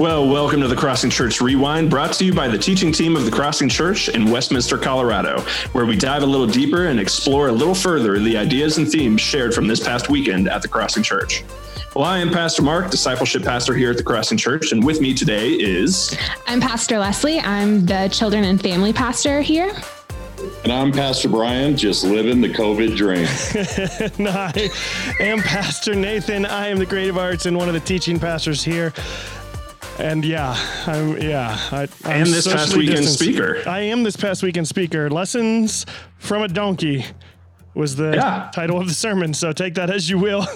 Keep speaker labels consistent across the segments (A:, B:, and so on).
A: Well, welcome to the Crossing Church Rewind, brought to you by the teaching team of the Crossing Church in Westminster, Colorado, where we dive a little deeper and explore a little further the ideas and themes shared from this past weekend at the Crossing Church. Well, I am Pastor Mark, discipleship pastor here at the Crossing Church, and with me today is.
B: I'm Pastor Leslie. I'm the children and family pastor here.
C: And I'm Pastor Brian, just living the COVID dream.
D: and I am Pastor Nathan. I am the creative arts and one of the teaching pastors here. And yeah, I'm yeah. I, I'm
A: and this past weekend
D: distanced.
A: speaker.
D: I am this past weekend speaker. Lessons from a donkey was the
A: Yeah.
D: title of the sermon. So take that as you will.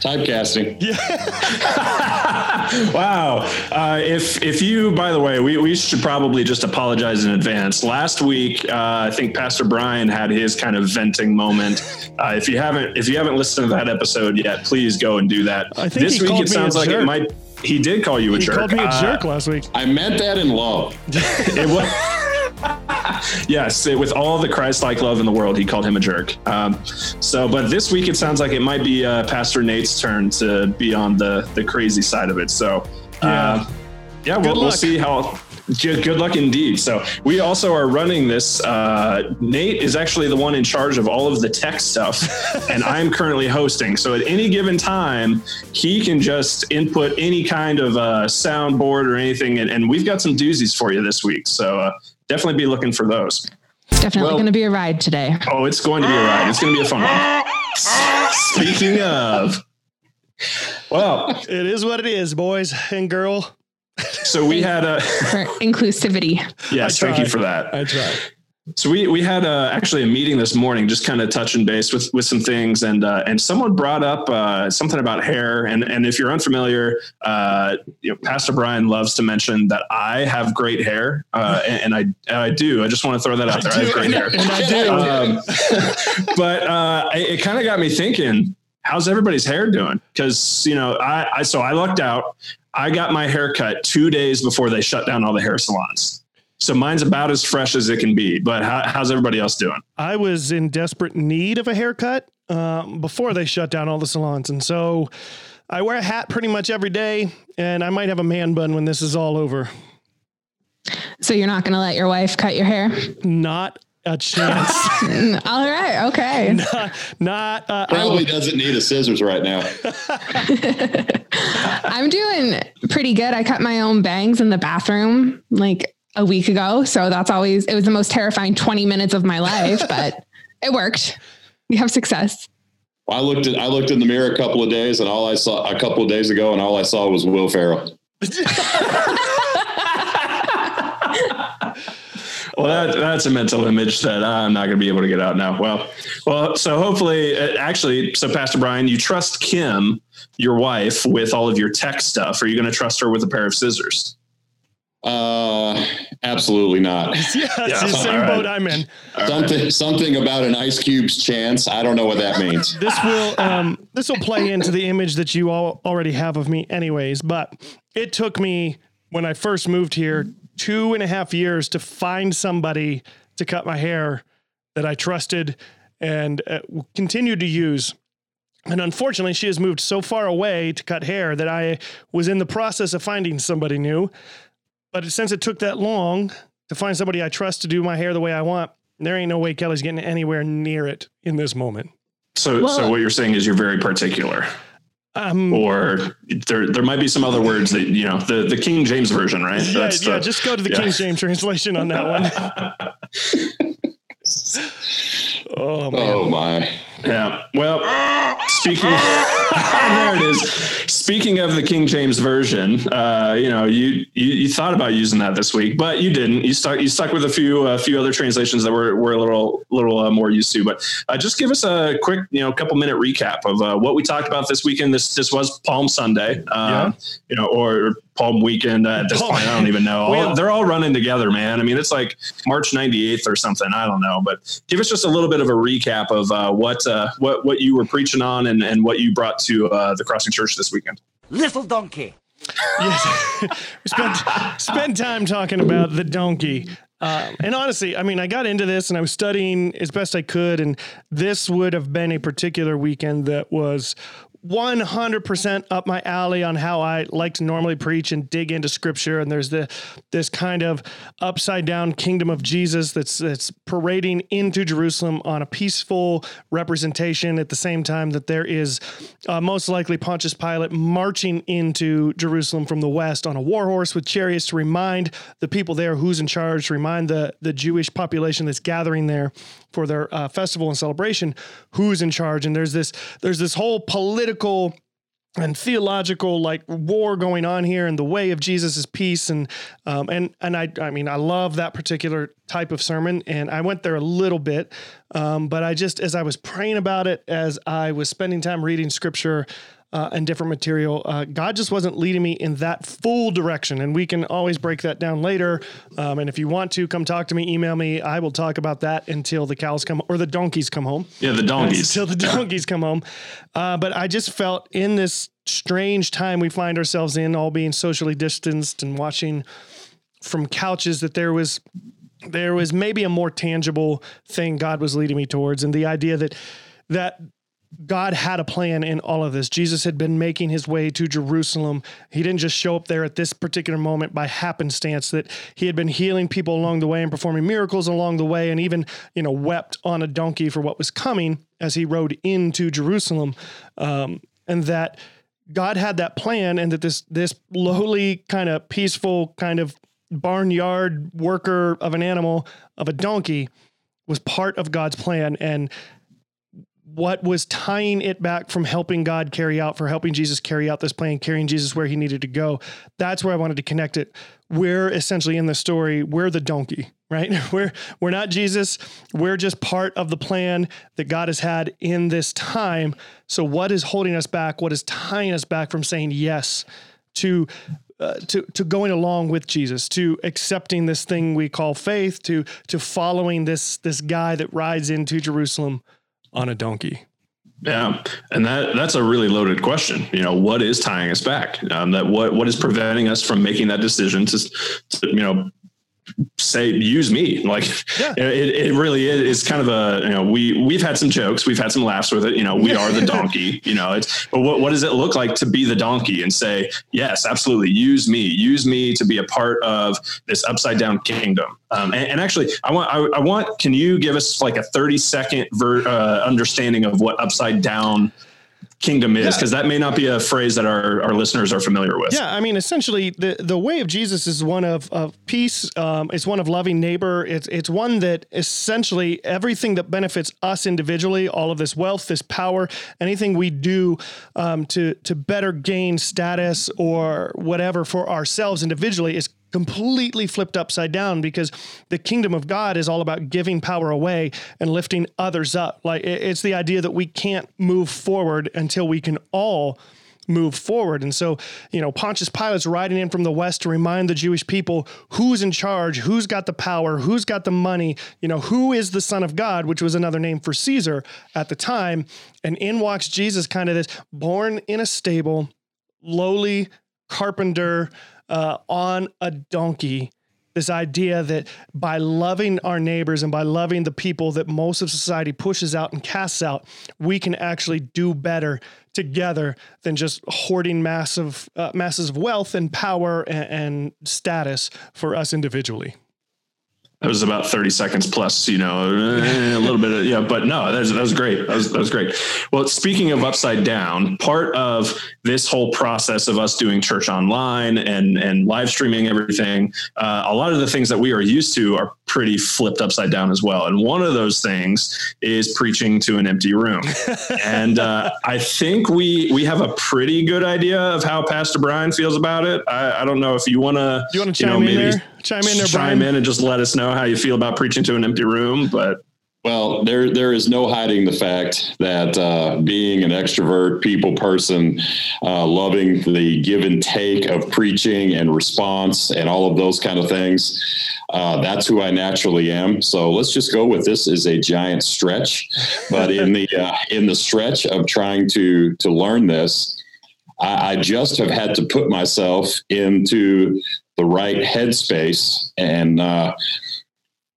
C: Typecasting. Yeah.
A: Wow. Uh, if if you, by the way, we, we should probably just apologize in advance. Last week, uh, I think Pastor Brian had his kind of venting moment. Uh, if you haven't if you haven't listened to that episode yet, please go and do that.
D: I think
A: this week it sounds
D: a
A: like it might. He did call you a
D: He
A: jerk.
D: called me a
A: Uh,
D: jerk last week.
C: I meant that in love.
A: It was. yes, it, with all the Christ-like love in the world, he called him a jerk. Um, so, but this week it sounds like it might be uh, Pastor Nate's turn to be on the the crazy side of it. So, uh, yeah, we'll, we'll see how. Good, good luck indeed. So we also are running this. Uh, Nate is actually the one in charge of all of the tech stuff, and I'm currently hosting. So at any given time, he can just input any kind of uh, soundboard or anything, and, and we've got some doozies for you this week. So uh, definitely be looking for those.
B: It's definitely
A: Well-
B: going to be a ride today.
A: Oh, it's going to be a ride. It's going to be a fun one. Speaking of, well,
D: It is what it is, boys and girl.
A: So we had a
B: For inclusivity.
A: yes, thank you for that.
D: I try.
A: So we we had uh, actually a meeting this morning, just kind of touching base with with some things, and uh, and someone brought up uh, something about hair, and and if you're unfamiliar, uh, you know, Pastor Brian loves to mention that I have great hair, uh, and, and I and I do. I just want to throw that out there. I, have great hair.
D: And I do.
A: Um, but uh, it, it kind of got me thinking, how's everybody's hair doing? Because you know, I, I so I lucked out. I got my hair cut two days before they shut down all the hair salons. So mine's about as fresh as it can be. But how, how's everybody else doing?
D: I was in desperate need of a haircut um, before they shut down all the salons. And so I wear a hat pretty much every day, and I might have a man bun when this is all over.
B: So you're not going to let your wife cut your hair?
D: Not a chance.
B: All right. Okay.
D: not, not uh, I
C: Probably doesn't need a scissors right now.
B: I'm doing pretty good. I cut my own bangs in the bathroom like a week ago. So that's always, it was the most terrifying 20 minutes of my life, but it worked. We have success.
C: I looked at I looked in the mirror a couple of days, and all I saw a couple of days ago, and all I saw was Will Ferrell.
A: Well, that, that's a mental image that I'm not going to be able to get out now. Well, well, so hopefully, uh, actually, so Pastor Brian, you trust Kim, your wife, with all of your tech stuff. Are you going to trust her with a pair of scissors?
C: Uh, absolutely not.
D: yeah, it's the same
A: all right.
D: boat I'm in.
C: Something something about an ice cube's chance. I don't know what that means.
D: This will um, this will play into the image that you all already have of me, anyways. But it took me when I first moved here two and a half years to find somebody to cut my hair that I trusted and uh, continued to use. And unfortunately, she has moved so far away to cut hair that I was in the process of finding somebody new. But since it took that long to find somebody I trust to do my hair the way I want, there ain't no way Kelly's getting anywhere near it in this moment.
A: So, so what you're saying is you're very particular,
D: Um,
A: or there there might be some other words that you know the the King James version, right?
D: yeah,
A: That's
D: yeah,
A: the-
D: just go to the
A: yeah.
D: King James translation on that one. oh man.
C: Oh my!
A: Yeah. Well, speaking, there it is. Speaking of the King James version, uh, you know, you, you you thought about using that this week, but you didn't. You stuck you stuck with a few a few other translations that were were a little little uh, more used to. But uh, just give us a quick, you know, couple minute recap of uh, what we talked about this weekend. This this was Palm Sunday, uh, you know, or Palm Weekend. Uh, at this
D: Palm-
A: point, I don't even know. All- they're all running together, man. I mean, it's like March 98th or something. I don't know, but give us just a little bit of a recap of uh, what uh, what what you were preaching on and, and what you brought to uh, the Crossing Church this weekend.
E: Little donkey.
D: Yes. we spent spent time talking about the donkey. Um, and honestly, I mean, I got into this and I was studying as best I could, and this would have been a particular weekend that was 100% up my alley on how I like to normally preach and dig into scripture. And there's the this kind of upside down kingdom of Jesus that's that's parading into Jerusalem on a peaceful representation at the same time that there is uh, most likely Pontius Pilate marching into Jerusalem from the west on a war horse with chariots to remind the people there who's in charge to remind the the Jewish population that's gathering there for their uh, festival and celebration who's in charge. And there's this there's this whole political and theological like war going on here and the way of Jesus' peace. And um, and and I I mean I love that particular type of sermon and I went there a little bit. Um, but I just as I was praying about it as I was spending time reading scripture uh, and different material. Uh, God just wasn't leading me in that full direction. And we can always break that down later. Um, and if you want to, come talk to me, email me. I will talk about that until the cows come or the donkeys come home.
A: Yeah, the donkeys.
D: Until the donkeys come home. Uh, but I just felt in this strange time we find ourselves in, all being socially distanced and watching from couches, that there was there was maybe a more tangible thing God was leading me towards, and the idea that that God had a plan in all of this. Jesus had been making his way to Jerusalem. He didn't just show up there at this particular moment by happenstance, that he had been healing people along the way and performing miracles along the way, and even, you know, wept on a donkey for what was coming as he rode into Jerusalem. Um, and that God had that plan, and that this this lowly, kind of peaceful, kind of barnyard worker of an animal, of a donkey, was part of God's plan. And what was tying it back from helping God carry out, for helping Jesus carry out this plan, carrying Jesus where he needed to go. That's where I wanted to connect it. We're essentially in the story, we're the donkey, right? We're we're not Jesus. We're just part of the plan that God has had in this time. So what is holding us back? What is tying us back from saying yes to uh, to to going along with Jesus, to accepting this thing we call faith, to to following this this guy that rides into Jerusalem on a donkey?
A: Yeah, and that that's a really loaded question. You know, what is tying us back? Um, that what what is preventing us from making that decision to, to you know say use me like yeah. it, it really is it's kind of a you know we we've had some jokes we've had some laughs with it you know we are the donkey you know it's but what, what does it look like to be the donkey and say yes absolutely use me use me to be a part of this upside down kingdom um, and, and, actually i want I, I, want can you give us like a 30 second ver, uh, understanding of what upside down kingdom is because yeah. that may not be a phrase that our, our listeners are familiar with
D: yeah i mean essentially the, the way of jesus is one of, of peace um, it's one of loving neighbor it's, it's one that essentially everything that benefits us individually all of this wealth this power anything we do um, to, to better gain status or whatever for ourselves individually is completely flipped upside down because the kingdom of God is all about giving power away and lifting others up. Like it's the idea that we can't move forward until we can all move forward. And so, you know, Pontius Pilate's riding in from the west to remind the Jewish people who's in charge, who's got the power, who's got the money, you know, who is the son of God, which was another name for Caesar at the time. And in walks Jesus, kind of this born in a stable, lowly carpenter, uh, on a donkey. This idea that by loving our neighbors and by loving the people that most of society pushes out and casts out, we can actually do better together than just hoarding massive uh, masses of wealth and power and, and status for us individually
A: it was about 30 seconds plus, you know, a little bit of, yeah, but no, that was, that was great. That was, that was great. Well, speaking of upside down, part of this whole process of us doing church online and, and live streaming everything, uh, a lot of the things that we are used to are pretty flipped upside down as well. And one of those things is preaching to an empty room. and uh, I think we, we have a pretty good idea of how Pastor Brian feels about it. I, I don't know if you want to,
D: you want to chime know, maybe, there? Chime in there,
A: chime in and just let us know how you feel about preaching to an empty room. But
C: well, there there is no hiding the fact that uh, being an extrovert, people person, uh, loving the give and take of preaching and response and all of those kind of things, uh, that's who I naturally am. So let's just go with this is a giant stretch, but in the uh, in the stretch of trying to to learn this, I, I just have had to put myself into the right headspace and uh,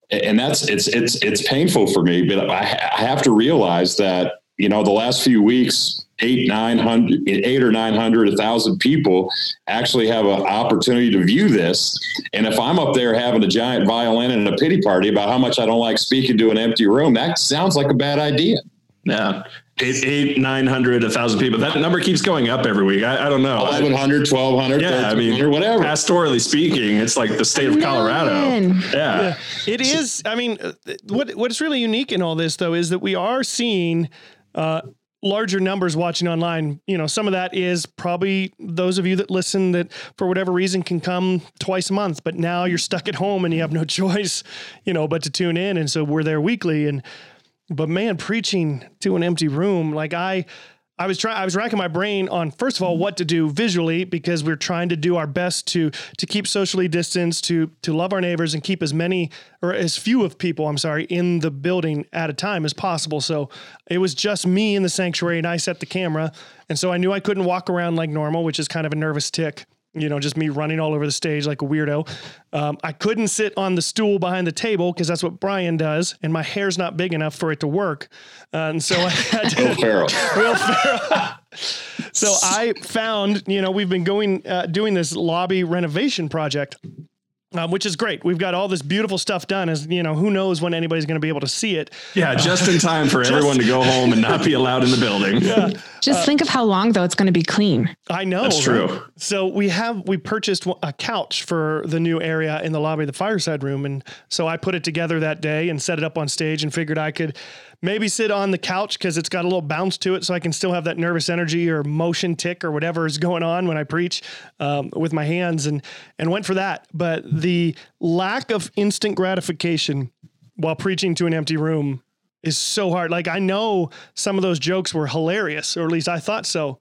C: and that's it's it's it's painful for me but I, I have to realize that you know the last few weeks eight, nine hundred, eight or nine hundred, a thousand people actually have an opportunity to view this. And if I'm up there having a giant violin and a pity party about how much I don't like speaking to an empty room, that sounds like a bad idea.
A: Yeah. Eight, eight, 900, a thousand people. That number keeps going up every week. I, I don't know.
C: 1100, 1200,
A: Yeah, I mean,
C: or whatever.
A: Pastorally speaking, it's like the state of Colorado.
B: Million.
A: Yeah.
D: It is. I mean, uh, what what's really unique in all this though is that we are seeing uh, larger numbers watching online. You know, some of that is probably those of you that listen that for whatever reason can come twice a month, but now you're stuck at home and you have no choice, you know, but to tune in. And so we're there weekly. And but man, preaching to an empty room, like I. I was trying. I was racking my brain on first of all what to do visually because we're trying to do our best to to keep socially distanced, to to love our neighbors, and keep as many or as few of people. I'm sorry, in the building at a time as possible. So it was just me in the sanctuary, and I set the camera, and so I knew I couldn't walk around like normal, which is kind of a nervous tick. You know, just me running all over the stage like a weirdo. Um, I couldn't sit on the stool behind the table because that's what Brian does, and my hair's not big enough for it to work. Uh, and so I had to.
C: Will Ferrell.
D: Will Ferrell. so I found, you know, we've been going uh, doing this lobby renovation project. Um, which is great. We've got all this beautiful stuff done. As you know, who knows when anybody's going to be able to see it?
A: Yeah. Just in time for everyone to go home and not be allowed in the building.
B: Just think of how long though it's going to be clean.
D: I know.
A: That's true.
D: So we have we purchased a couch for the new area in the lobby of the fireside room, and so I put it together that day and set it up on stage, and figured I could maybe sit on the couch because it's got a little bounce to it, so I can still have that nervous energy or motion tick or whatever is going on when I preach um, with my hands, and and went for that. But the lack of instant gratification while preaching to an empty room is so hard. Like I know some of those jokes were hilarious, or at least I thought so.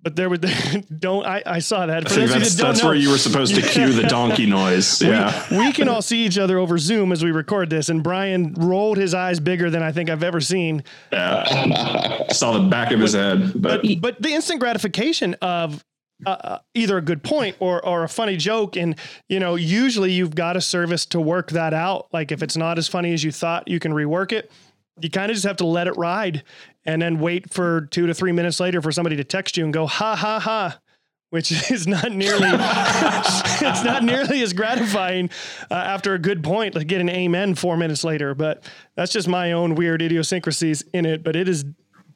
D: But there was don't I, I saw that.
A: I
D: For
A: think
D: those
A: that's,
D: that
A: that's
D: know,
A: where you were supposed to cue the donkey noise. Yeah.
D: we can all see each other over Zoom as we record this, and Brian rolled his eyes bigger than I think I've ever seen.
A: yeah. Saw the back of his head. But
D: But but the instant gratification of uh, uh, either a good point or or a funny joke, and you know, usually you've got a service to work that out. Like if it's not as funny as you thought, you can rework it. You kind of just have to let it ride, and then wait for two to three minutes later for somebody to text you and go ha ha ha. Which is not nearly, it's not nearly as gratifying uh, after a good point, like get an amen four minutes later. But that's just my own weird idiosyncrasies in it. But it is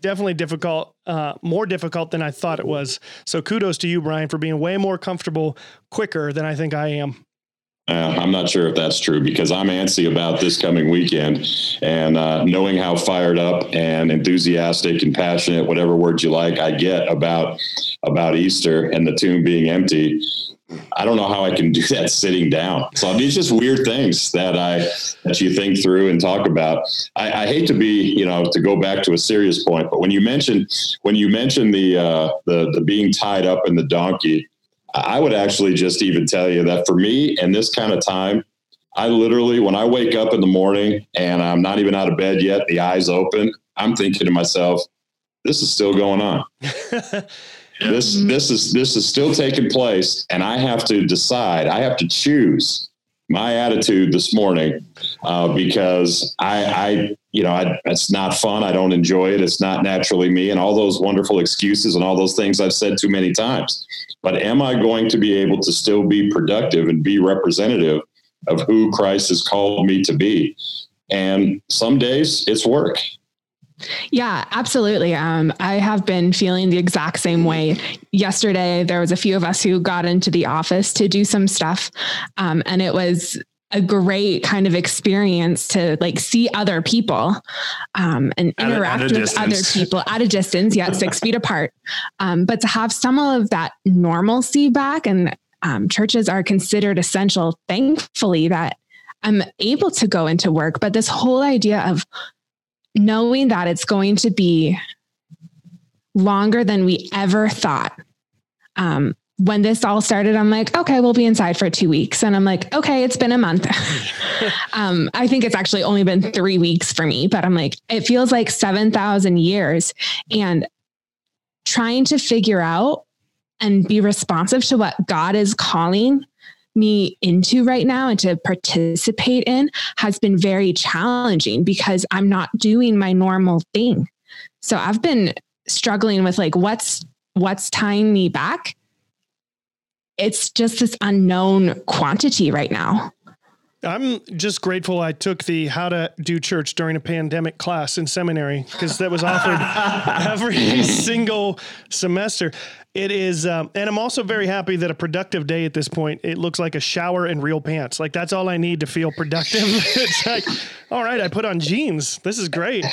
D: definitely difficult, uh, more difficult than I thought it was. So kudos to you, Brian, for being way more comfortable quicker than I think I am.
C: Uh, I'm not sure if that's true because I'm antsy about this coming weekend, and uh, knowing how fired up and enthusiastic and passionate, whatever words you like, I get about about Easter and the tomb being empty. I don't know how I can do that sitting down. So these just weird things that I that you think through and talk about. I, I hate to be, you know, to go back to a serious point, but when you mentioned when you mentioned the uh, the the being tied up in the donkey, I would actually just even tell you that for me and this kind of time, I literally, when I wake up in the morning and I'm not even out of bed yet, the eyes open, I'm thinking to myself, this is still going on. This this is this is still taking place, and I have to decide. I have to choose my attitude this morning uh, because I, I you know I, it's not fun. I don't enjoy it. It's not naturally me, and all those wonderful excuses and all those things I've said too many times. But am I going to be able to still be productive and be representative of who Christ has called me to be? And some days it's work.
B: Yeah, absolutely. Um, I have been feeling the exact same way. Yesterday, there was a few of us who got into the office to do some stuff, um, and it was a great kind of experience to like see other people um, and
A: At
B: interact
A: a
B: with
A: distance.
B: other people at a distance, yeah, six feet apart. Um, but to have some of that normalcy back, and um, churches are considered essential. Thankfully, that I'm able to go into work. But this whole idea of knowing that it's going to be longer than we ever thought. Um, when this all started, I'm like, okay, we'll be inside for two weeks. And I'm like, okay, it's been a month. um, I think it's actually only been three weeks for me, but I'm like, it feels like 7,000 years. And trying to figure out and be responsive to what God is calling me into right now and to participate in has been very challenging because I'm not doing my normal thing. So I've been struggling with like what's what's tying me back, it's just this unknown quantity right now.
D: I'm just grateful I took the how to do church during a pandemic class in seminary because that was offered every single semester. It is, um, and I'm also very happy that a productive day at this point, it looks like a shower and real pants. Like that's all I need to feel productive. it's like, all right, I put on jeans. This is great.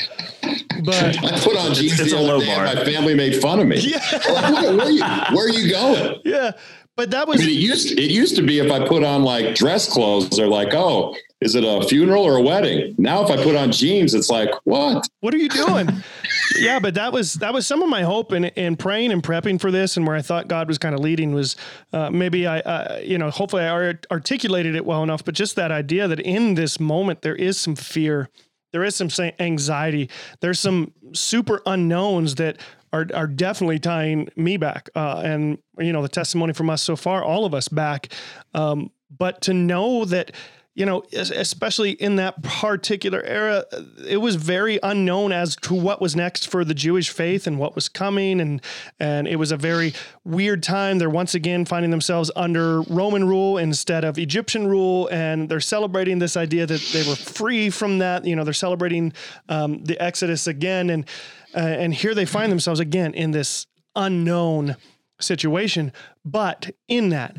D: But
C: I put on jeans. It's, a low bar. My family made fun of me. Yeah. where, where, are you, where are you going?
D: Yeah. But that was
C: I mean, it used it used to be if I put on like dress clothes, they're like, oh, is it a funeral or a wedding? Now if I put on jeans, it's like, what?
D: What are you doing? yeah, but that was that was some of my hope in in praying and prepping for this, and where I thought God was kind of leading was uh, maybe I uh, you know hopefully I articulated it well enough, but just that idea that in this moment there is some fear there is some anxiety. There's some super unknowns that are are definitely tying me back, uh, and you know the testimony from us so far, all of us back. Um, but to know that you know, especially in that particular era, it was very unknown as to what was next for the Jewish faith and what was coming, and and it was a very weird time. They're once again finding themselves under Roman rule instead of Egyptian rule, and they're celebrating this idea that they were free from that. You know, they're celebrating um, the Exodus again, and uh, and here they find themselves again in this unknown situation. But in that,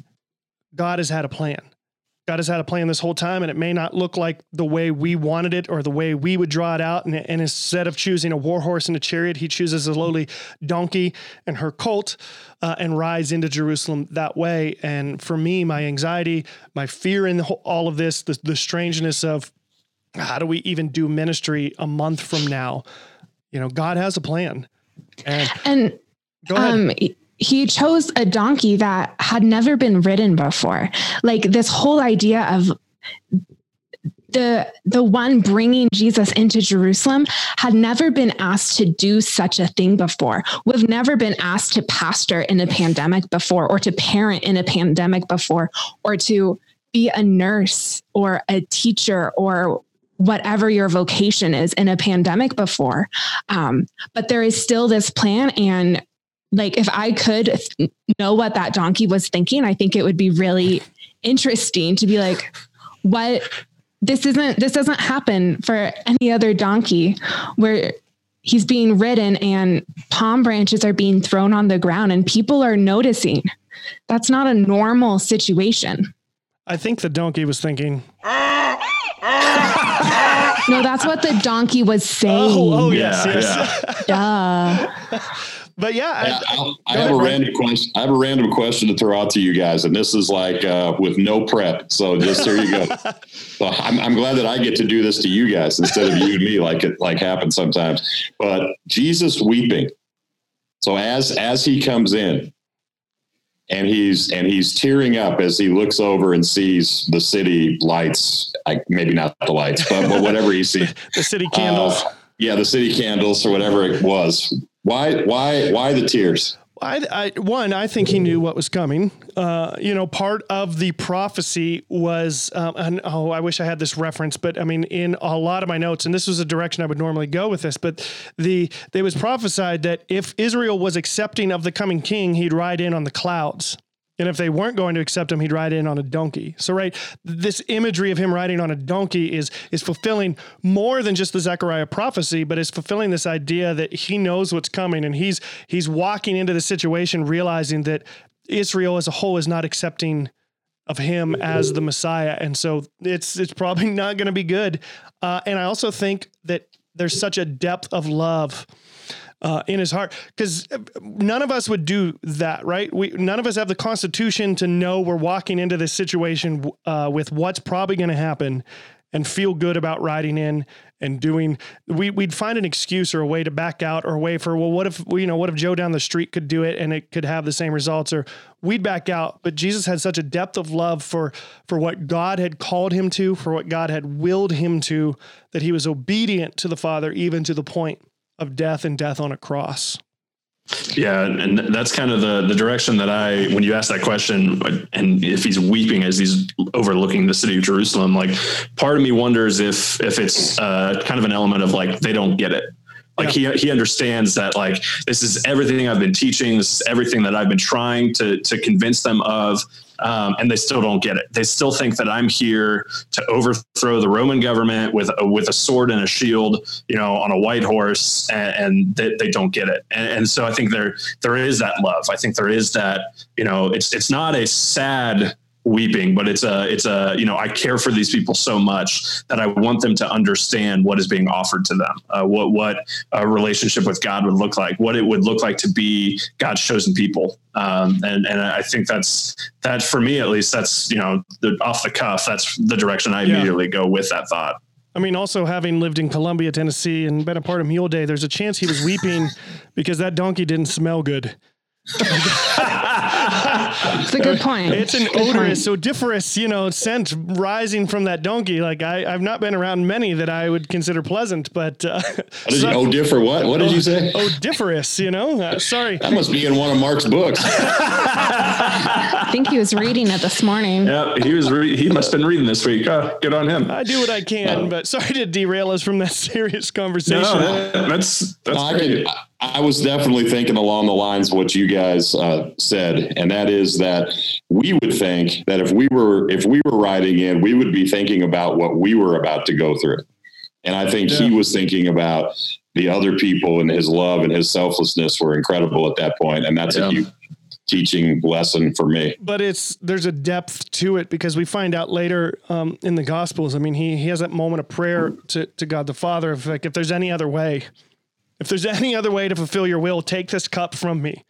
D: God has had a plan. God has had a plan this whole time, and it may not look like the way we wanted it or the way we would draw it out. And, and instead of choosing a war horse and a chariot, he chooses a lowly donkey and her colt uh, and rides into Jerusalem that way. And for me, my anxiety, my fear in whole, all of this, the, the strangeness of how do we even do ministry a month from now? You know, God has a plan.
B: And, and um, he chose a donkey that had never been ridden before. Like this whole idea of the the one bringing Jesus into Jerusalem had never been asked to do such a thing before. We've never been asked to pastor in a pandemic before or to parent in a pandemic before or to be a nurse or a teacher or whatever your vocation is in a pandemic before. Um, but there is still this plan. And like, if I could know what that donkey was thinking, I think it would be really interesting to be like, what this isn't, this doesn't happen for any other donkey where he's being ridden and palm branches are being thrown on the ground and people are noticing. That's not a normal situation.
D: I think the donkey was thinking,
B: no, that's what the donkey was saying. Oh,
D: oh yes, yeah, yes. Yeah. Duh. But yeah,
C: I, I, I have ahead, a random question. I have a random question to throw out to you guys, and this is like uh, with no prep. So just there you go. so I'm, I'm glad that I get to do this to you guys instead of you and me, like it like happens sometimes. But Jesus weeping. So as as he comes in, and he's and he's tearing up as he looks over and sees the city lights like maybe not the lights but, but whatever he sees
D: the city candles uh,
C: yeah the city candles or whatever it was why why why the tears
D: I, I, one, I think he knew what was coming. Uh, you know, part of the prophecy was, um, and oh, I wish I had this reference, but I mean, in a lot of my notes, and this was a direction I would normally go with this, but the it was prophesied that if Israel was accepting of the coming king, he'd ride in on the clouds. And if they weren't going to accept him, he'd ride in on a donkey. So, right, this imagery of him riding on a donkey is is fulfilling more than just the Zechariah prophecy, but is fulfilling this idea that he knows what's coming and he's he's walking into the situation realizing that Israel as a whole is not accepting of him as the Messiah, and so it's it's probably not going to be good. Uh, and I also think that there's such a depth of love uh, in his heart. Because none of us would do that right? We none of us have the constitution to know we're walking into this situation uh, with what's probably going to happen and feel good about riding in and doing we, we'd find an excuse or a way to back out or a way for well what if you know what if joe down the street could do it and it could have the same results? Or we'd back out. But jesus had such a depth of love for for what god had called him to for what god had willed him to that he was obedient to the father even to the point of death and death on a cross.
A: Yeah, and that's kind of the the direction that I when you ask that question, and if he's weeping as he's overlooking the city of Jerusalem, like part of me wonders if if it's uh, kind of an element of like they don't get it. Like yeah. he he understands that like this is everything I've been teaching. This is everything that I've been trying to to convince them of. Um, and they still don't get it. They still think that I'm here to overthrow the Roman government with a, with a sword and a shield, you know, on a white horse, and, and they, they, don't get it. And, and so I think there there is that love. I think there is that you know, it's it's not a sad weeping but it's a it's a you know i care for these people so much that i want them to understand what is being offered to them uh, what what a relationship with god would look like what it would look like to be god's chosen people. Um, and and i think that's that for me at least that's you know the, off the cuff that's the direction i immediately go with that thought.
D: I mean, also having lived in Columbia, Tennessee, and been a part of Mule Day, there's a chance he was weeping because that donkey didn't smell good.
B: It's a good point.
D: It's an
B: good
D: odorous, point. odoriferous, you know, scent rising from that donkey. Like I, I've not been around many that I would consider pleasant, but uh,
C: what did you, odifer what? What did you say?
D: Odoriferous, you know. Uh, sorry,
C: that must be in one of Mark's books.
B: I think he was reading it this morning.
A: Yeah, he was. Re- he must have been reading this week. Oh, good on him.
D: I do what I can, but sorry to derail us from that serious conversation.
A: No, that's that's no, great.
C: I, I was definitely thinking along the lines of what you guys uh, said, and that is that we would think that if we were if we were riding in, we would be thinking about what we were about to go through. And I think yeah. he was thinking about the other people and his love and his selflessness were incredible at that point, and that's yeah. a huge teaching lesson for me.
D: But it's there's a depth to it because we find out later um, in the Gospels. I mean, he he has that moment of prayer to to God the Father. Of like, if there's any other way, if there's any other way to fulfill your will, take this cup from me.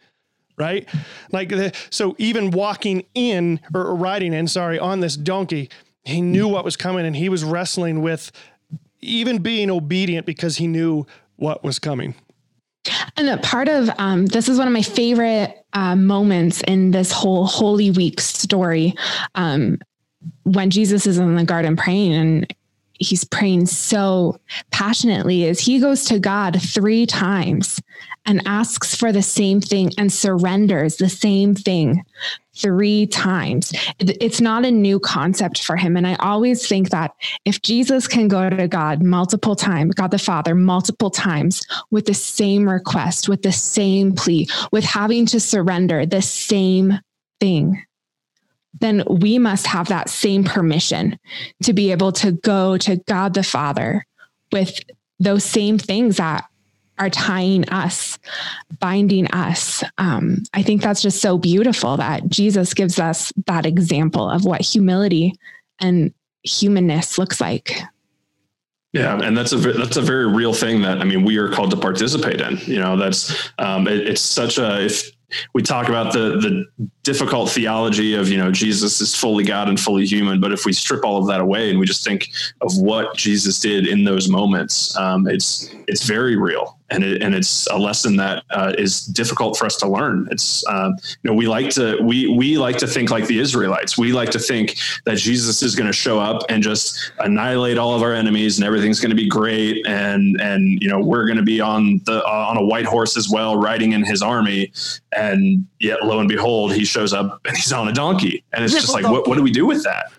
D: Right? Like, the, so even walking in or riding in, sorry, on this donkey, he knew what was coming and he was wrestling with even being obedient because he knew what was coming.
B: And part of um, this is one of my favorite uh, moments in this whole Holy Week story. Um, when Jesus is in the garden praying and he's praying so passionately is he goes to God three times and asks for the same thing and surrenders the same thing three times. It's not a new concept for him. And I always think that if Jesus can go to God multiple times, God the Father, multiple times with the same request, with the same plea, with having to surrender the same thing, then we must have that same permission to be able to go to God the Father with those same things that are tying us, binding us. Um, I think that's just so beautiful that Jesus gives us that example of what humility and humanness looks like.
A: Yeah, and that's a that's a very real thing that I mean we are called to participate in. You know, that's um, it, it's such a if we talk about the the difficult theology of you know Jesus is fully God and fully human, but if we strip all of that away and we just think of what Jesus did in those moments, um, it's it's very real and it, and it's a lesson that uh, is difficult for us to learn. It's uh, you know we like to we we like to think like the Israelites. We like to think that Jesus is going to show up and just annihilate all of our enemies and everything's going to be great and and you know we're going to be on the uh, on a white horse as well, riding in his army. And yet, lo and behold, he shows up and he's on a donkey, and it's just like, what what do we do with that?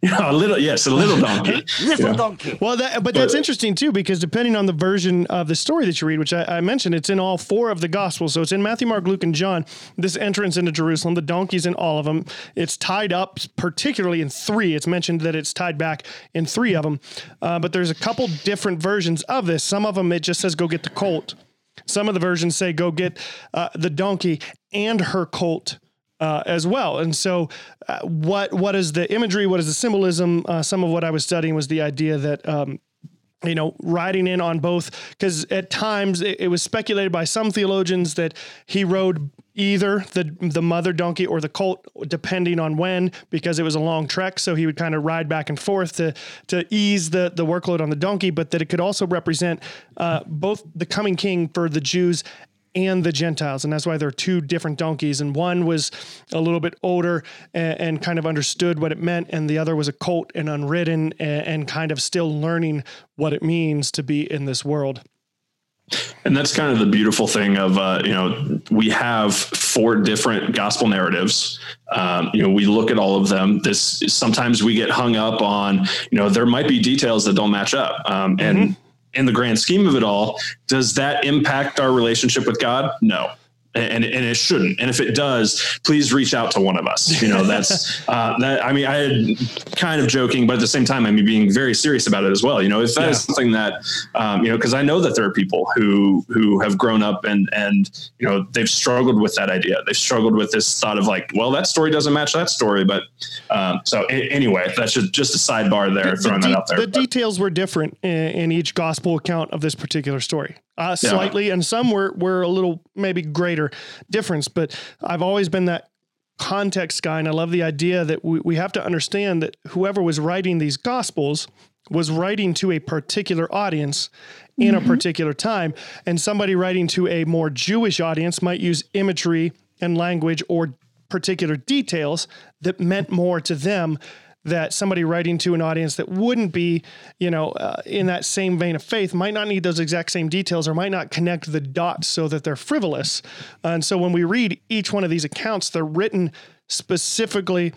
A: Yeah, a little, yes, a little donkey.
E: little yeah. donkey.
D: Well, that, but that's interesting too, because depending on the version of the story that you read, which I, I, mentioned, it's in all four of the Gospels. So it's in Matthew, Mark, Luke, and John. This entrance into Jerusalem, the donkey's in all of them. It's tied up, particularly in three. It's mentioned that it's tied back in three of them. Uh, but there's a couple different versions of this. Some of them, it just says, go get the colt. Some of the versions say, go get uh, the donkey and her colt uh, as well. And so, uh, what what is the imagery? What is the symbolism? Uh, some of what I was studying was the idea that. Um, you know, riding in on both, because at times it, it was speculated by some theologians that he rode either the the mother donkey or the colt, depending on when, because it was a long trek. So he would kind of ride back and forth to to ease the the workload on the donkey, but that it could also represent uh, both the coming king for the Jews and the Gentiles. And that's why there are two different donkeys. And one was a little bit older and, and kind of understood what it meant, and the other was a colt and unridden and, and kind of still learning what it means to be in this world.
A: And that's kind of the beautiful thing of, uh, you know, we have four different gospel narratives. Um, you know, we look at all of them. This sometimes we get hung up on, you know, there might be details that don't match up. Um, and mm-hmm in the grand scheme of it all, does that impact our relationship with God? No and, and it shouldn't. And if it does, please reach out to one of us. You know, that's uh, that. I mean, I had kind of joking, but at the same time, I mean, being very serious about it as well. You know, if that yeah. is something that, um, you know, because I know that there are people who who have grown up and and you know they've struggled with that idea. They've struggled with this thought of like, well, that story doesn't match that story. But um, so a- anyway, that's just just a sidebar there, the, throwing the de- that out there.
D: The but. details were different in, in each gospel account of this particular story uh, slightly, yeah. and some were were a little maybe greater difference. But I've always been that context guy, and I love the idea that we, we have to understand that whoever was writing these gospels was writing to a particular audience in mm-hmm. a particular time, and somebody writing to a more Jewish audience might use imagery and language or particular details that meant more to them that somebody writing to an audience that wouldn't be, you know, uh, in that same vein of faith might not need those exact same details or might not connect the dots so that they're frivolous. And so when we read each one of these accounts, they're written specifically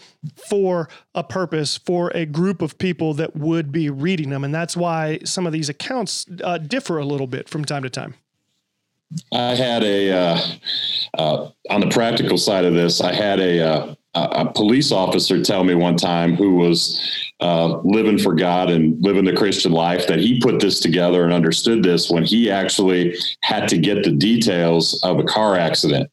D: for a purpose, for a group of people that would be reading them. And that's why some of these accounts uh, differ a little bit from time to time.
C: I had a, uh, uh, on the practical side of this, I had a, a police officer tell me one time who was uh, living for God and living the Christian life that he put this together and understood this when he actually had to get the details of a car accident.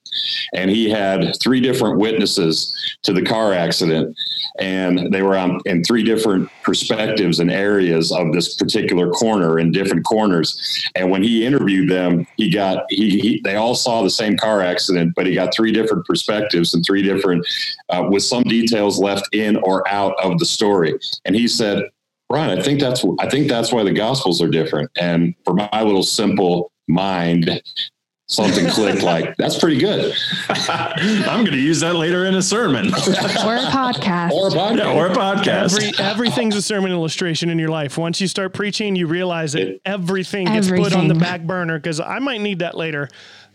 C: And he had three different witnesses to the car accident and they were on in three different perspectives and areas of this particular corner in different corners. And when he interviewed them, he got he, he they all saw the same car accident, but he got three different perspectives and three different uh, with some details left in or out of the story. And he said, Brian, I think that's I think that's why the gospels are different. And for my little simple mind, something clicked like that's pretty good.
A: I'm going to use that later in a sermon or
B: a podcast
C: or a podcast
A: yeah, or a podcast.
D: Every, everything's a sermon illustration in your life. Once you start preaching, you realize that it, everything gets put on the back burner because I might need that later.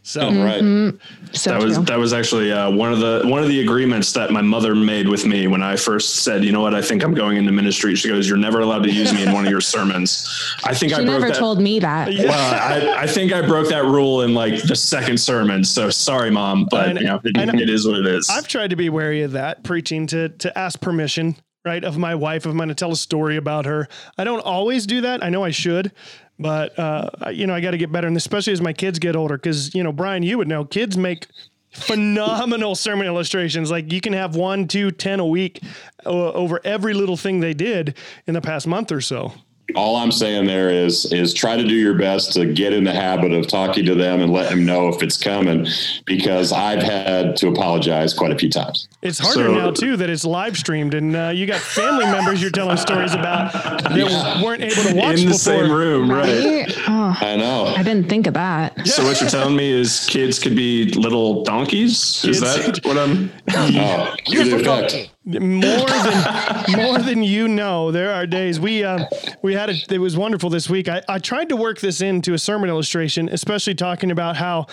D: So mm-hmm.
C: right,
A: so that was that was actually uh, one of the one of the agreements that my mother made with me when I first said, you know what, I think I'm going into ministry. She goes, "You're never allowed to use me in one of your sermons." I think
B: she
A: I
B: broke never
A: that.
B: told me that.
A: Well, I, I, think I broke that rule in like the second sermon. So sorry, mom, but and, you know, it, it is what it is.
D: I've tried to be wary of that, preaching to to ask permission right of my wife if i'm going to tell a story about her i don't always do that i know i should but uh, you know, I got to get better, and especially as my kids get older, because you know, Brian, you would know, kids make phenomenal sermon illustrations. Like you can have one, two, ten a week over every little thing they did in the past month or so
C: all I'm saying there is is try to do your best to get in the habit of talking to them and let them know if it's coming because I've had to apologize quite a few times.
D: It's harder so, now too that it's live streamed and uh, you got family members you're telling stories about that yeah. weren't able to watch
A: in the
D: before.
A: same room, right?
C: Oh, I know.
B: I didn't think of that.
A: So what you're telling me is kids could be little donkeys? Kids, is that what I'm?
C: oh, you're a donkey
D: more than more than you know. There are days we uh, we had it. It was wonderful this week. I, I tried to work this into a sermon illustration, especially talking about how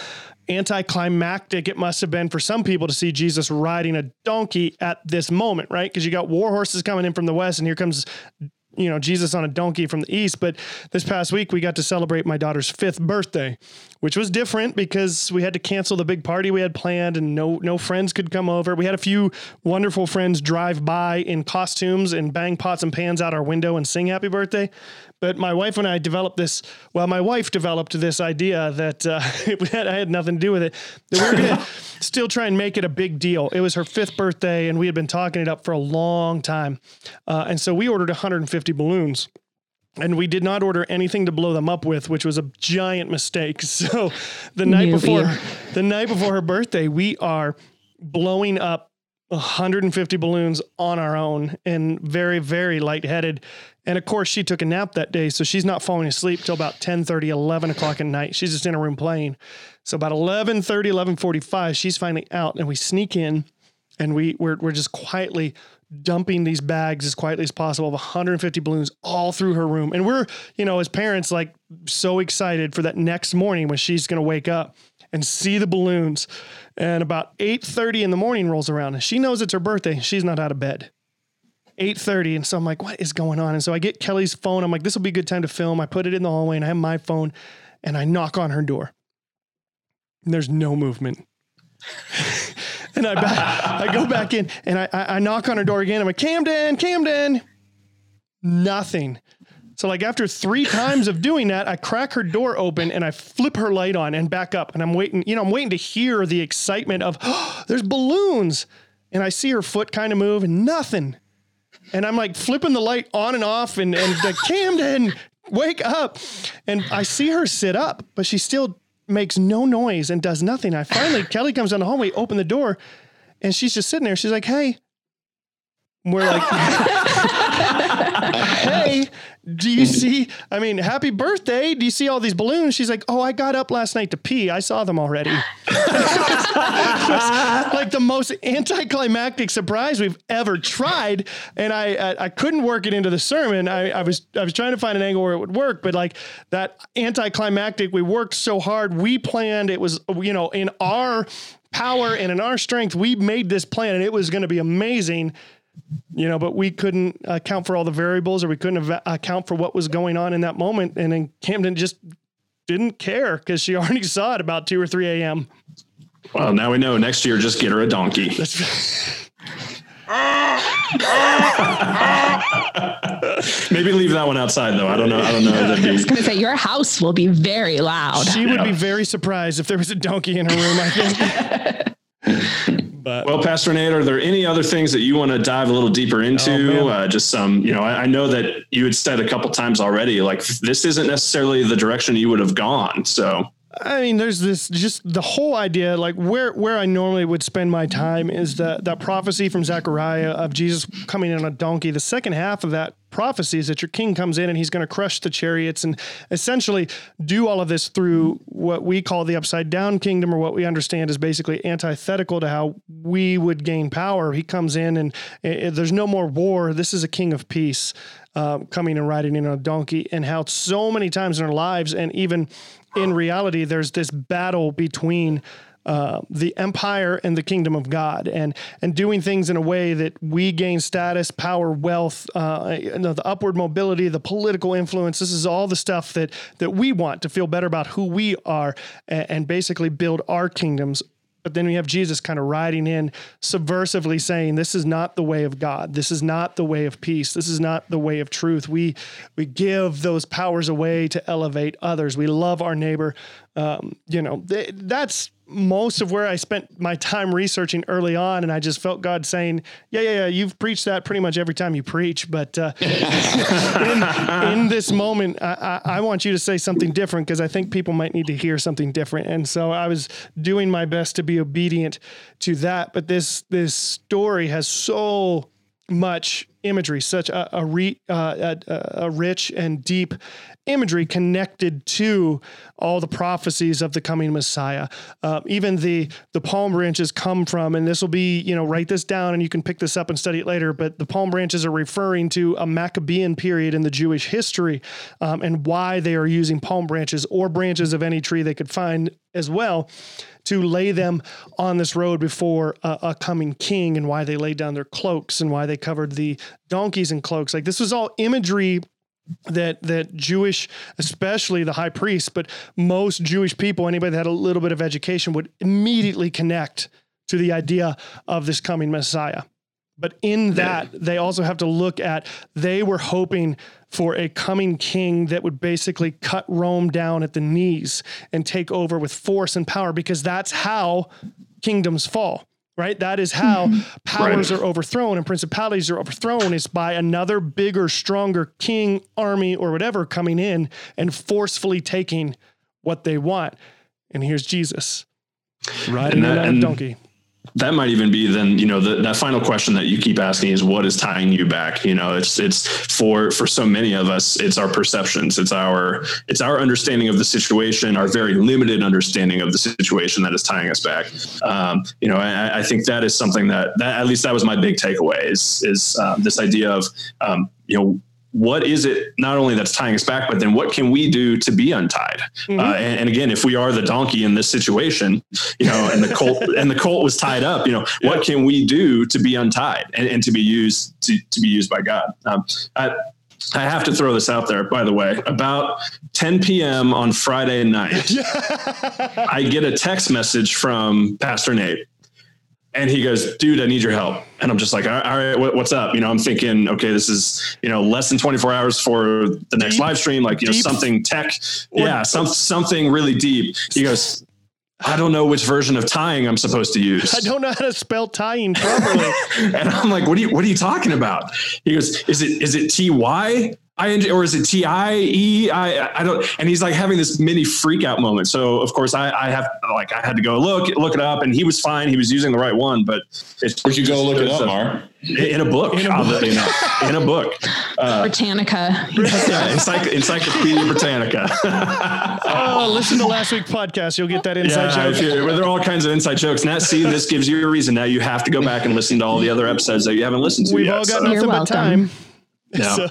D: anticlimactic it must have been for some people to see Jesus riding a donkey at this moment, right? Because you got war horses coming in from the west, and here comes you know Jesus on a donkey from the east. But this past week we got to celebrate my daughter's fifth birthday, which was different because we had to cancel the big party we had planned, and no no friends could come over. We had a few wonderful friends drive by in costumes and bang pots and pans out our window and sing happy birthday. But my wife and I developed this. Well, my wife developed this idea that uh, had, I had nothing to do with it. That we were to still try and make it a big deal. It was her fifth birthday, and we had been talking it up for a long time. Uh, and so we ordered 150 balloons and we did not order anything to blow them up with, which was a giant mistake. So the night before the night before her birthday, we are blowing up 150 balloons on our own and very very lightheaded and of course, she took a nap that day, so she's not falling asleep till about 10 30, 11 o'clock at night. She's just in her room playing. So about 11 30, 11 45, she's finally out, and we sneak in and we, we're, we're just quietly dumping these bags as quietly as possible of 150 balloons all through her room. And we're, you know, as parents, like so excited for that next morning when she's going to wake up and see the balloons. And about 8:30 in the morning rolls around and she knows it's her birthday. She's not out of bed. 8:30 and so I'm like what is going on and so I get Kelly's phone I'm like this will be a good time to film I put it in the hallway and I have my phone and I knock on her door and there's no movement and I back, I go back in and I, I knock on her door again I'm like Camden Camden nothing so like after three times of doing that, I crack her door open and I flip her light on and back up. And I'm waiting, you know, I'm waiting to hear the excitement of oh, there's balloons. And I see her foot kind of move and nothing. And I'm like flipping the light on and off and, and like, Camden, wake up. And I see her sit up, but she still makes no noise and does nothing. I finally, Kelly comes down the hallway, open the door, and she's just sitting there. She's like, hey. We're like, hey, do you see? I mean, happy birthday. Do you see all these balloons? She's like, oh, I got up last night to pee. I saw them already. like the most anticlimactic surprise we've ever tried. And I, I, I couldn't work it into the sermon. I, I was, I was trying to find an angle where it would work, but like that anticlimactic, we worked so hard. We planned, it was, you know, in our power and in our strength, we made this plan and it was going to be amazing you know, but we couldn't account for all the variables or we couldn't account for what was going on in that moment. And then Camden just didn't care because she already saw it about 2 or 3 a.m.
A: Well, now we know next year, just get her a donkey. Maybe leave that one outside though. I don't know. I don't know.
B: I was going to say your house will be very loud.
D: She would yeah. be very surprised if there was a donkey in her room. I
A: think. But well, Pastor Nate, are there any other things that you want to dive a little deeper into? Oh, uh, just some, you know, I, I, know that you had said a couple times already, like this isn't necessarily the direction you would have gone. So
D: I mean, there's this just the whole idea, like where where I normally would spend my time is that that prophecy from Zechariah of Jesus coming in on a donkey. The second half of that prophecy is that your king comes in and he's going to crush the chariots and essentially do all of this through what we call the upside down kingdom, or what we understand is basically antithetical to how we would gain power. He comes in and uh, there's no more war. This is a king of peace. Uh, coming and riding in on a donkey, and how so many times in our lives, and even in reality, there's this battle between uh, the empire and the kingdom of God, and and doing things in a way that we gain status, power, wealth, uh, you know, the upward mobility, the political influence. This is all the stuff that that we want to feel better about who we are, and, and basically build our kingdoms but then we have Jesus kind of riding in subversively saying, This is not the way of God. This is not the way of peace. This is not the way of truth. We we give those powers away to elevate others. We love our neighbor. Um, you know, th- that's most of where I spent my time researching early on, and I just felt God saying, "Yeah, yeah, yeah, you've preached that pretty much every time you preach, but uh, in, in, this moment, I, I, I, want you to say something different because I think people might need to hear something different." And so I was doing my best to be obedient to that. But this this story has so much imagery, such a a, re, uh, a, a rich and deep imagery connected to all the prophecies of the coming Messiah. Uh, even the the palm branches come from, and this will be, you know, write this down and you can pick this up and study it later. But the palm branches are referring to a Maccabean period in the Jewish history, um, and why they are using palm branches or branches of any tree they could find as well to lay them on this road before a, a, coming king and why they laid down their cloaks and why they covered the donkeys and cloaks like this was all imagery that that Jewish, especially the high priest, but most Jewish people, anybody that had a little bit of education, would immediately connect to the idea of this coming Messiah. But in that, they also have to look at they were hoping for a coming king that would basically cut Rome down at the knees and take over with force and power, because that's how kingdoms fall right? That is how mm-hmm. powers right. are overthrown and principalities are overthrown is by another bigger, stronger king, army, or whatever coming in and forcefully taking what they want. And here's Jesus riding on a donkey
A: that might even be then you know the, that final question that you keep asking is what is tying you back? You know it's it's for for so many of us it's our perceptions. It's our it's our understanding of the situation our very limited understanding of the situation that is tying us back. Um, you know I, I, think that is something that that at least that was my big takeaway is is um, this idea of um, you know what is it not only that's tying us back, but then what can we do to be untied? Mm-hmm. Uh, and, and, again, if we are the donkey in this situation, you know, and the colt and the colt was tied up, you know, yeah. what can we do to be untied and, and to be used to, to be used by God? Um, I, I have to throw this out there, by the way. About 10 p.m. on Friday night, I get a text message from Pastor Nate and he goes, dude, I need your help. And I'm just like, all right, what's up? You know, I'm thinking, okay, this is, you know, less than 24 hours for the next deep, live stream, like, you know, something tech. yeah. Some, something really deep. He goes, I don't know which version of tying I'm supposed to use.
D: I don't know how to spell tying properly.
A: and I'm like, what are you, what are you talking about? He goes, is it, is it T Y I or is it T I E? I I don't. And he's like having this mini freak out moment. So of course I I have like I had to go look look it up, and he was fine. He was using the right one, but
C: it's, where'd you go look it up, Mar?
A: In a book, in a book. in a book.
B: Uh, Britannica.
A: yeah, Encycl- Encyclopedia Britannica.
D: oh, listen to last week's podcast. You'll get that inside yeah, joke.
A: There are all kinds of inside jokes. Now, see, this gives you a reason. Now you have to go back and listen to all the other episodes that you haven't listened to
D: We've
A: yet.
D: all got so. nothing but time.
A: Yeah. So,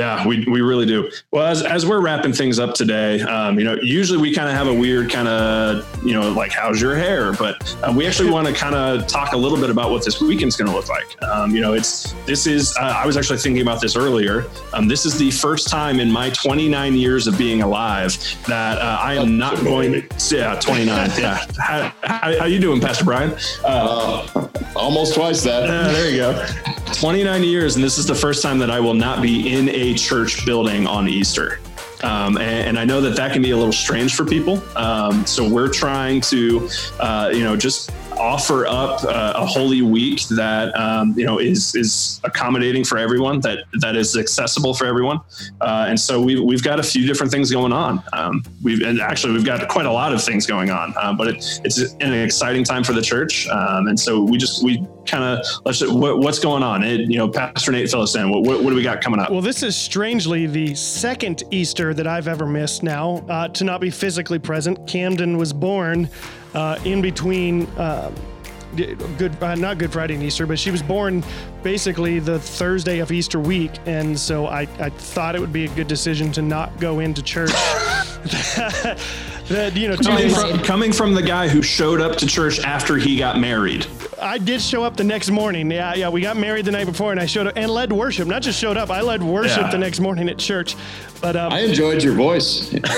A: yeah, we, we really do. Well, as, as we're wrapping things up today, um, you know, usually we kind of have a weird kind of, you know, like, how's your hair? But um, we actually want to kind of talk a little bit about what this weekend's going to look like. Um, you know, it's, this is, uh, I was actually thinking about this earlier. Um, this is the first time in my 29 years of being alive that uh, I am not going, to, yeah, 29. yeah. How, how, how, you doing, Pastor Brian?
C: Uh, uh almost twice that.
A: there you go. 29 years. And this is the first time that I will not be in a church building on Easter. Um, and, and, I know that that can be a little strange for people. Um, so we're trying to, uh, you know, just offer up uh, a holy week that um, you know is is accommodating for everyone, that that is accessible for everyone. Uh, and so we've we've got a few different things going on. Um, we've and actually we've got quite a lot of things going on, uh, but it, it's an exciting time for the church. Um, and so we just we kind of let's what, what's going on. It, you know, Pastor Nate, fill us in. What, what, what, do we got coming up?
D: Well, this is strangely the second Easter that I've ever missed now uh, to not be physically present. Camden was born uh, in between. Uh, good uh, not good friday and easter but she was born basically the thursday of easter week and so i, I thought it would be a good decision to not go into church
A: that you know coming from, coming from the guy who showed up to church after he got married
D: I did show up the next morning. Yeah, yeah. We got married the night before, and I showed up and led worship. Not just showed up, I led worship yeah. the next morning at church. But um,
C: I enjoyed your voice.
A: That's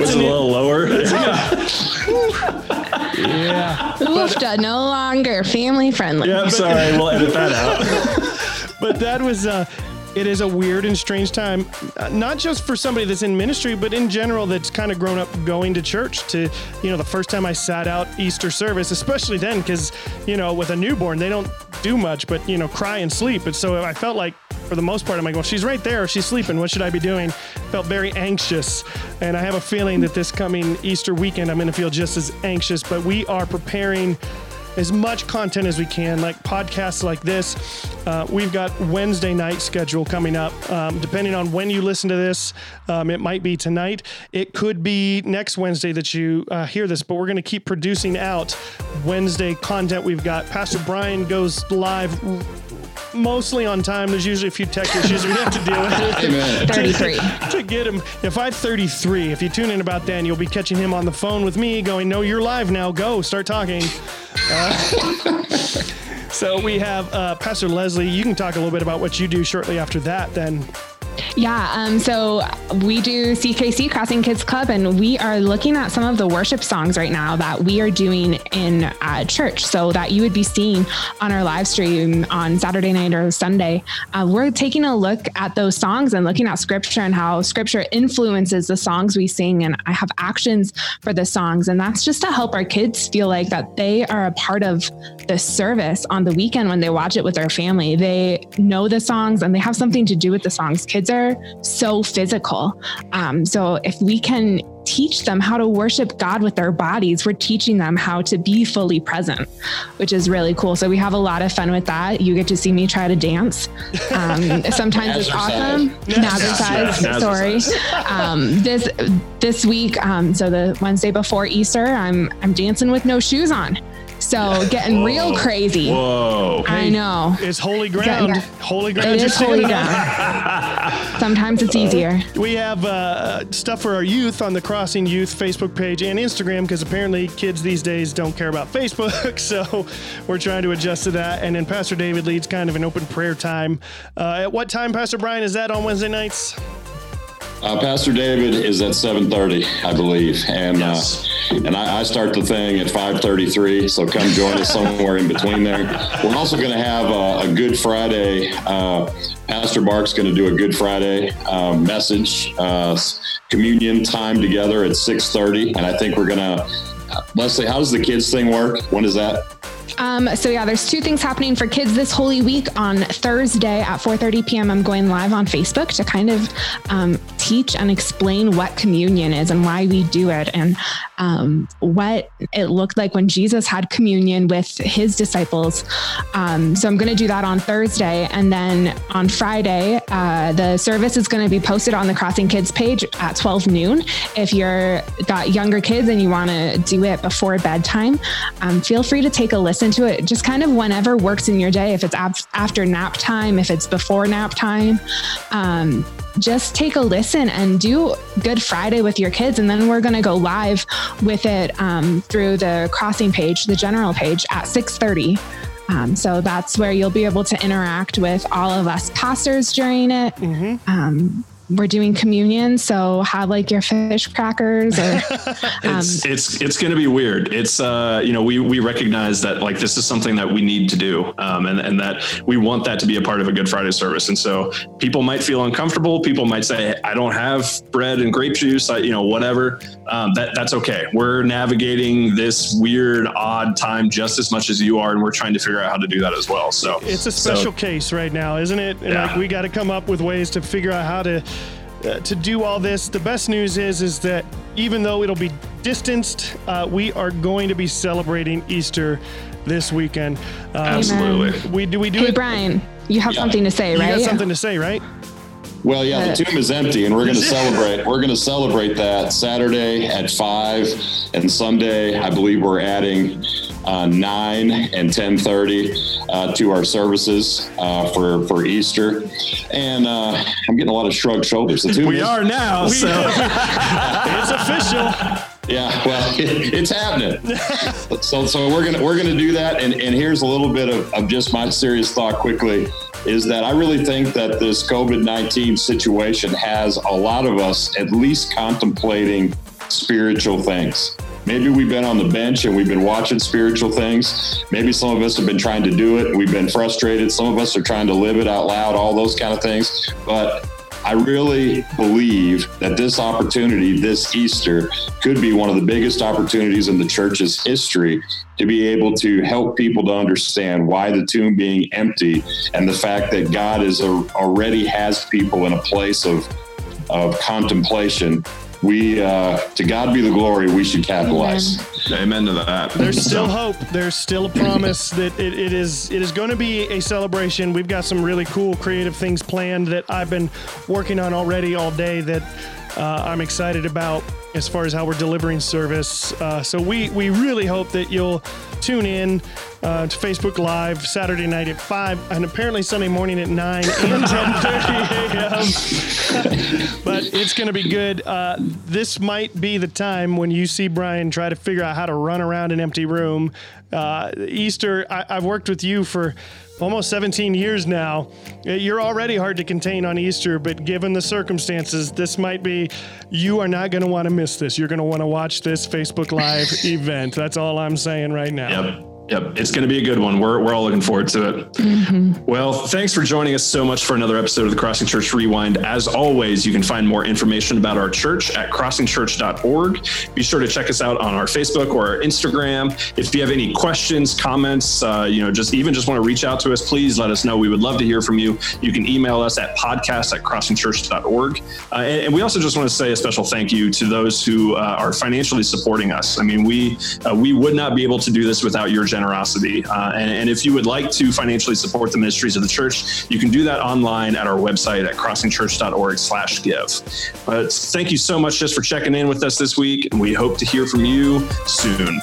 A: was a little lower.
B: yeah. Oofta, no longer family friendly.
A: Yeah, I'm sorry. We'll edit that out.
D: but that was uh, it is a weird and strange time, uh, not just for somebody that's in ministry, but in general that's kind of grown up going to church. To, you know, the first time I sat out Easter service, especially then, because, you know, with a newborn, they don't do much but, you know, cry and sleep. And so I felt like, for the most part, I'm like, well, she's right there. She's sleeping. What should I be doing? Felt very anxious. And I have a feeling that this coming Easter weekend, I'm going to feel just as anxious. But we are preparing as much content as we can, like podcasts like this. Uh, we've got Wednesday night schedule coming up. Um, depending on when you listen to this, um, it might be tonight. It could be next Wednesday that you uh, hear this, but we're going to keep producing out Wednesday content. We've got Pastor Brian goes live mostly on time. There's usually a few tech issues we have to deal with.
B: Amen. 33.
D: to get him. If I 33, if you tune in about then, you'll be catching him on the phone with me going, No, you're live now. Go, start talking. Uh, so we have uh, Pastor Leslie. You can talk a little bit about what you do shortly after that, then.
B: Yeah, um, so we do CKC Crossing Kids Club, and we are looking at some of the worship songs right now that we are doing in uh, church, so that you would be seeing on our live stream on Saturday night or Sunday. Uh, we're taking a look at those songs and looking at Scripture and how Scripture influences the songs we sing, and I have actions for the songs, and that's just to help our kids feel like that they are a part of the service on the weekend when they watch it with their family. They know the songs and they have something to do with the songs. Kids are so physical. Um, so if we can teach them how to worship God with their bodies, we're teaching them how to be fully present, which is really cool. So we have a lot of fun with that. You get to see me try to dance. Um, sometimes it's awesome. Nazarcise, sorry. Um, this this week, um, so the Wednesday before Easter, I'm I'm dancing with no shoes on So getting real crazy.
A: Whoa.
B: I know.
D: It's holy ground.
B: Yeah, yeah.
D: Holy ground.
B: It holy ground. Sometimes it's easier.
D: We have uh, stuff for our youth on the Crossing Youth Facebook page and Instagram because apparently kids these days don't care about Facebook. So we're trying to adjust to that. And then Pastor David leads kind of an open prayer time. Uh, at what time, Pastor Brian, is that on Wednesday nights?
C: Uh, Pastor David is at 7:30, I believe, and
A: Yes.
C: uh, and I, I start the thing at 5:33. So come join us somewhere in between there. We're also going to have a, a Good Friday. Uh, Pastor Bark's going to do a Good Friday um, message, uh, communion time together at 6:30, and I think we're going to. Leslie, how does the kids thing work? When is that?
B: Um, so yeah, there's two things happening for kids this Holy Week. On Thursday at 4:30 p.m., I'm going live on Facebook to kind of um, teach and explain what communion is and why we do it, and um, what it looked like when Jesus had communion with his disciples. Um, so I'm going to do that on Thursday, and then on Friday, uh, the service is going to be posted on the Crossing Kids page at 12 noon. If you're got younger kids and you want to do it before bedtime, um, feel free to take a listen to it. Just kind of whenever works in your day. If it's af- after nap time, if it's before nap time. Just take a listen and do Good Friday with your kids. And then we're going to go live with it um, through the crossing page, the general page at 630. Um, so that's where you'll be able to interact with all of us pastors during it. Um, we're doing communion, so have like your fish crackers or um,
A: it's it's it's going to be weird. It's uh you know we we recognize that like this is something that we need to do, um, and and that we want that to be a part of a Good Friday service. And so people might feel uncomfortable. People might say I don't have bread and grape juice. I, you know whatever. Um, that that's okay. We're navigating this weird odd time just as much as you are, and we're trying to figure out how to do that as well. So
D: It's a
A: so-
D: special case right now, isn't it? And
A: Yeah.
D: like we got to come up with ways to figure out how to uh, to do all this. The best news is is that even though it'll be distanced, uh, we are going to be celebrating Easter this weekend. Um,
A: absolutely.
D: We do we do
B: hey
D: it.
B: Brian, you have
C: Yeah.
B: something to say,
D: You
B: right?
D: got something to say, right?
C: Well, yeah, the tomb is empty, and we're going to celebrate. We're going to celebrate that Saturday at five, and Sunday, I believe we're adding uh, nine and ten thirty uh, to our services uh, for for Easter. And uh, I'm getting a lot of shrugged shoulders. The tomb
A: We
C: is-
A: are now.
D: We-
A: So
D: it's official.
C: Yeah, well, it, it's happening. so, so we're gonna we're gonna do that, and and here's a little bit of, of just my serious thought quickly is that I really think that this COVID nineteen situation has a lot of us at least contemplating spiritual things. Maybe we've been on the bench and we've been watching spiritual things. Maybe some of us have been trying to do it. We've been frustrated. Some of us are trying to live it out loud, all those kind of things. But I really believe that this opportunity, this Easter, could be one of the biggest opportunities in the church's history to be able to help people to understand why the tomb being empty and the fact that God is a, already has people in a place of of contemplation. We, uh, to God be the glory. We should capitalize.
A: amen to that.
D: There's still
A: So-
D: hope. There's still a promise that it, it is it is going to be a celebration. We've got some really cool creative things planned that I've been working on already all day that uh, I'm excited about as far as how we're delivering service. Uh, so we we really hope that you'll tune in uh, to Facebook Live Saturday night at five and apparently Sunday morning at nine and 10:30 a.m. it's going to be good. Uh, this might be the time when you see Brian try to figure out how to run around an empty room. Uh, Easter, I, I've worked with you for almost 17 years now. Uh, You're already hard to contain on Easter, but given the circumstances, this might be, you are not going to want to miss this. You're going to want to watch this Facebook Live event. That's all I'm saying right now.
A: Yep. Yep. It's going to be a good one. We're, we're all looking forward to it. Well, thanks for joining us so much for another episode of the Crossing Church Rewind. As always, you can find more information about our church at crossingchurch.org. Be sure to check us out on our Facebook or our Instagram. If you have any questions, comments, uh, you know, just even just want to reach out to us, please let us know. We would love to hear from you. You can email us at podcast at crossingchurch.org. Uh, and, and we also just want to say a special thank you to those who uh, are financially supporting us. I mean, we uh, we would not be able to do this without your generosity. Uh, and, and if you would like to financially support the ministries of the church, you can do that online at our website at crossingchurch.org slash give. But thank you so much just for checking in with us this week. And we hope to hear from you soon.